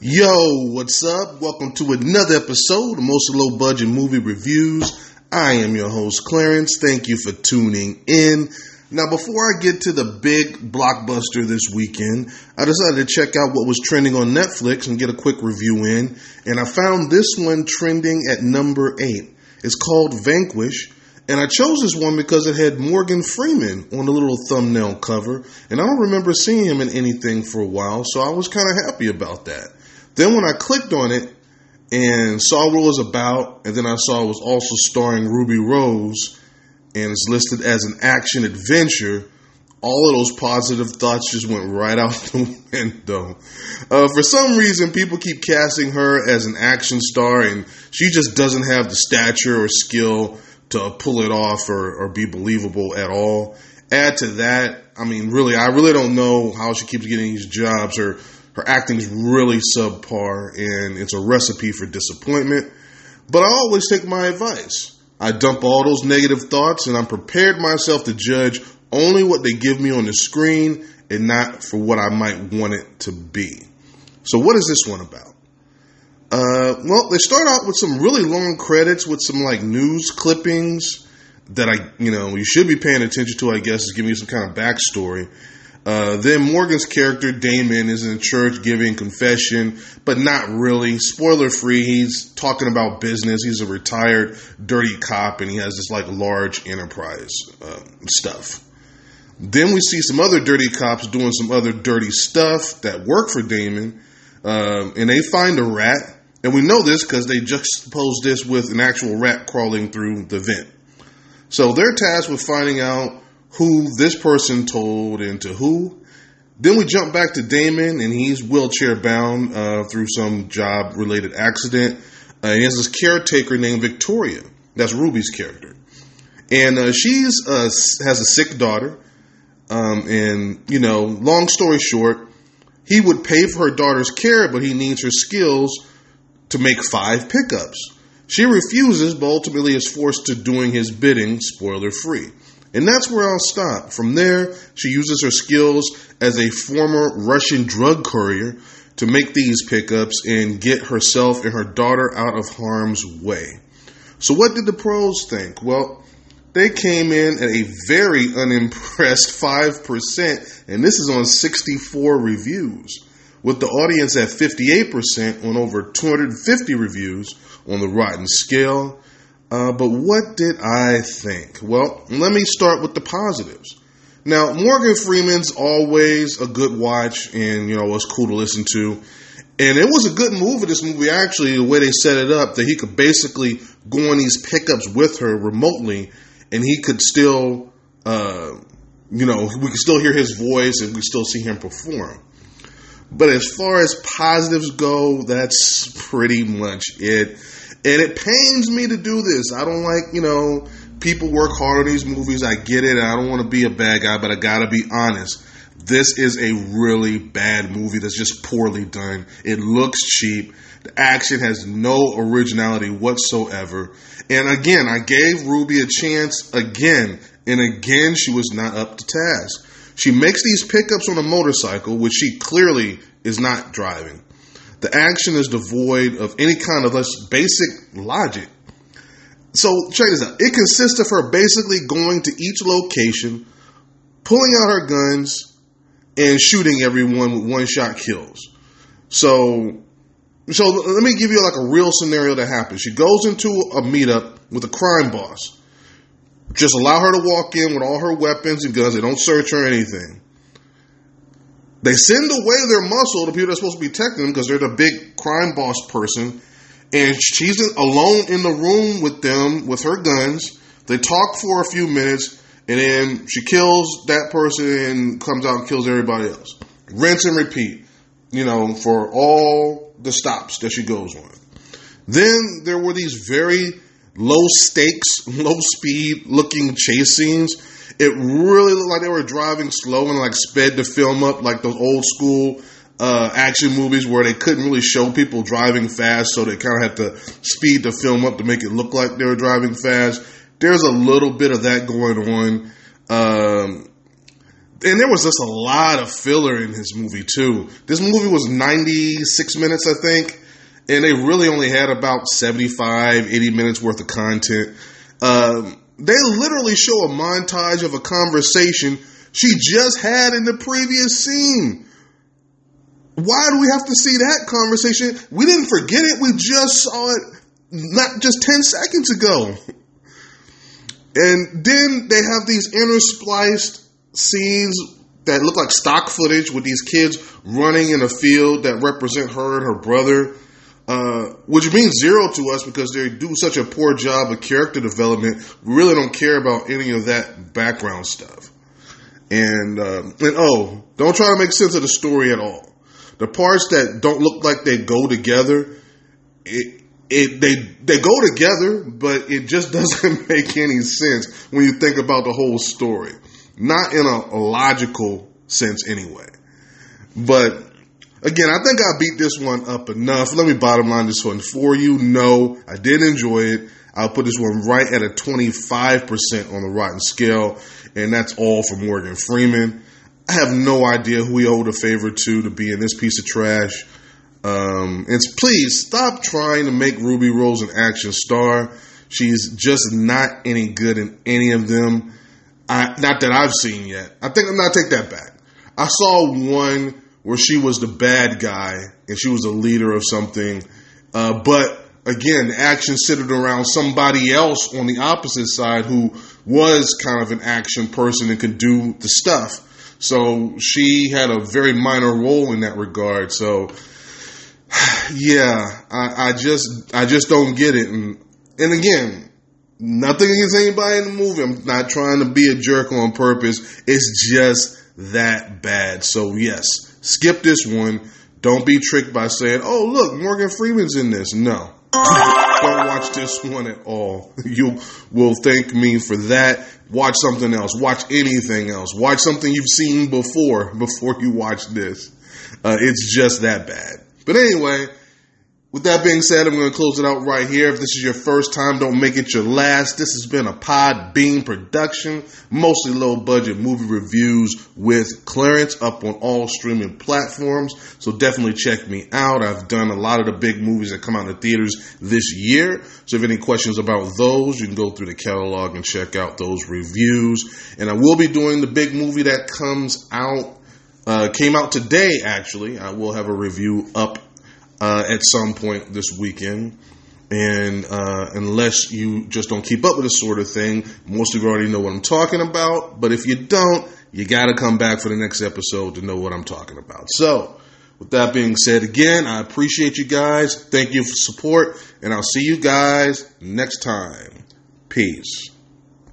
Yo, what's up? Welcome to another episode of Most Low Budget Movie Reviews. I am your host, Clarence. Thank you for tuning in. Now, before I get to the big blockbuster this weekend, I decided to check out what was trending on Netflix and get a quick review in. And I found this one trending at number eight. It's called Vanquish. And I chose this one because it had Morgan Freeman on the little thumbnail cover. And I don't remember seeing him in anything for a while, so I was kind of happy about that. Then when I clicked on it and saw what it was about, and then I saw it was also starring Ruby Rose and it's listed as an action adventure, all of those positive thoughts just went right out the window. Uh, for some reason, people keep casting her as an action star, and she just doesn't have the stature or skill to pull it off or, or be believable at all. Add to that, I mean, really, I really don't know how she keeps getting these jobs. Her her acting is really subpar, and it's a recipe for disappointment. But I always take my advice. I dump all those negative thoughts, and I'm prepared myself to judge only what they give me on the screen and not for what I might want it to be. So, what is this one about? Uh, well, they start out with some really long credits with some like news clippings that I, you know, you should be paying attention to. I guess is giving you some kind of backstory. Uh, then Morgan's character Damon is in church giving confession, but not really. Spoiler free. He's talking about business. He's a retired dirty cop, and he has this like large enterprise uh, stuff. Then we see some other dirty cops doing some other dirty stuff that work for Damon, um, and they find a rat. And we know this because they juxtapose this with an actual rat crawling through the vent. So they're tasked with finding out who this person told and to who. Then we jump back to Damon, and he's wheelchair bound uh, through some job related accident. Uh, he has this caretaker named Victoria. That's Ruby's character, and uh, she's uh, has a sick daughter. Um, and you know, long story short, he would pay for her daughter's care, but he needs her skills to make five pickups. She refuses, but ultimately is forced to doing his bidding, spoiler free. And that's where I'll stop. From there, she uses her skills as a former Russian drug courier to make these pickups and get herself and her daughter out of harm's way. So, what did the pros think? Well, they came in at a very unimpressed 5%, and this is on 64 reviews, with the audience at 58% on over 250 reviews on the Rotten scale. Uh, but what did I think? Well, let me start with the positives. Now, Morgan Freeman's always a good watch, and you know was cool to listen to. And it was a good move of this movie, actually, the way they set it up, that he could basically go on these pickups with her remotely, and he could still, uh, you know, we could still hear his voice and we still see him perform. But as far as positives go, that's pretty much it. And it pains me to do this. I don't like, you know, people work hard on these movies. I get it. I don't want to be a bad guy, but I got to be honest. This is a really bad movie that's just poorly done. It looks cheap. The action has no originality whatsoever. And again, I gave Ruby a chance again, and again, she was not up to task. She makes these pickups on a motorcycle, which she clearly is not driving. The action is devoid of any kind of basic logic. So check this out. It consists of her basically going to each location, pulling out her guns, and shooting everyone with one shot kills. So so let me give you like a real scenario that happens. She goes into a meetup with a crime boss. Just allow her to walk in with all her weapons and guns. They don't search her or anything. They send away their muscle to people that are supposed to be protecting them because they're the big crime boss person. And she's alone in the room with them with her guns. They talk for a few minutes and then she kills that person and comes out and kills everybody else. Rinse and repeat, you know, for all the stops that she goes on. Then there were these very low stakes, low speed looking chase scenes it really looked like they were driving slow and like sped the film up like those old school uh, action movies where they couldn't really show people driving fast, so they kind of had to speed the film up to make it look like they were driving fast. There's a little bit of that going on. Um, and there was just a lot of filler in his movie too. This movie was 96 minutes, I think, and they really only had about 75, 80 minutes worth of content. Um, they literally show a montage of a conversation she just had in the previous scene. Why do we have to see that conversation? We didn't forget it. We just saw it not just 10 seconds ago. And then they have these interspliced scenes that look like stock footage with these kids running in a field that represent her and her brother, uh, which means zero to us because they do such a poor job of character development. We really don't care about any of that background stuff. And uh, and oh, don't try to make sense of the story at all. The parts that don't look like they go together, it, it they they go together, but it just doesn't make any sense when you think about the whole story. Not in a, a logical sense, anyway. But again, I think I beat this one up enough. Let me bottom line this one for you. No, I did enjoy it. I'll put this one right at a 25% on the rotten scale, and that's all for Morgan Freeman. I have no idea who he owed a favor to to be in this piece of trash. Um, and please stop trying to make Ruby Rose an action star. She's just not any good in any of them. I, not that I've seen yet. I think I'm not take that back. I saw one where she was the bad guy and she was a leader of something. Uh, but again, action centered around somebody else on the opposite side who was kind of an action person and could do the stuff. So she had a very minor role in that regard. So yeah, I, I just I just don't get it. And and again, nothing against anybody in the movie. I'm not trying to be a jerk on purpose. It's just that bad. So yes, skip this one. Don't be tricked by saying, "Oh, look, Morgan Freeman's in this." No. Don't watch this one at all. You will thank me for that. Watch something else. Watch anything else. Watch something you've seen before before you watch this. Uh, it's just that bad. But anyway, with that being said, I'm going to close it out right here. If this is your first time, don't make it your last. This has been a Podbean production, mostly low budget movie reviews with Clarence up on all streaming platforms. So definitely check me out. I've done a lot of the big movies that come out in the theaters this year. So if any questions about those, you can go through the catalog and check out those reviews. And I will be doing the big movie that comes out uh, came out today, actually. I will have a review up uh, at some point this weekend. And uh, unless you just don't keep up with this sort of thing, most of you already know what I'm talking about. But if you don't, you got to come back for the next episode to know what I'm talking about. So, with that being said, again, I appreciate you guys. Thank you for support, and I'll see you guys next time. Peace.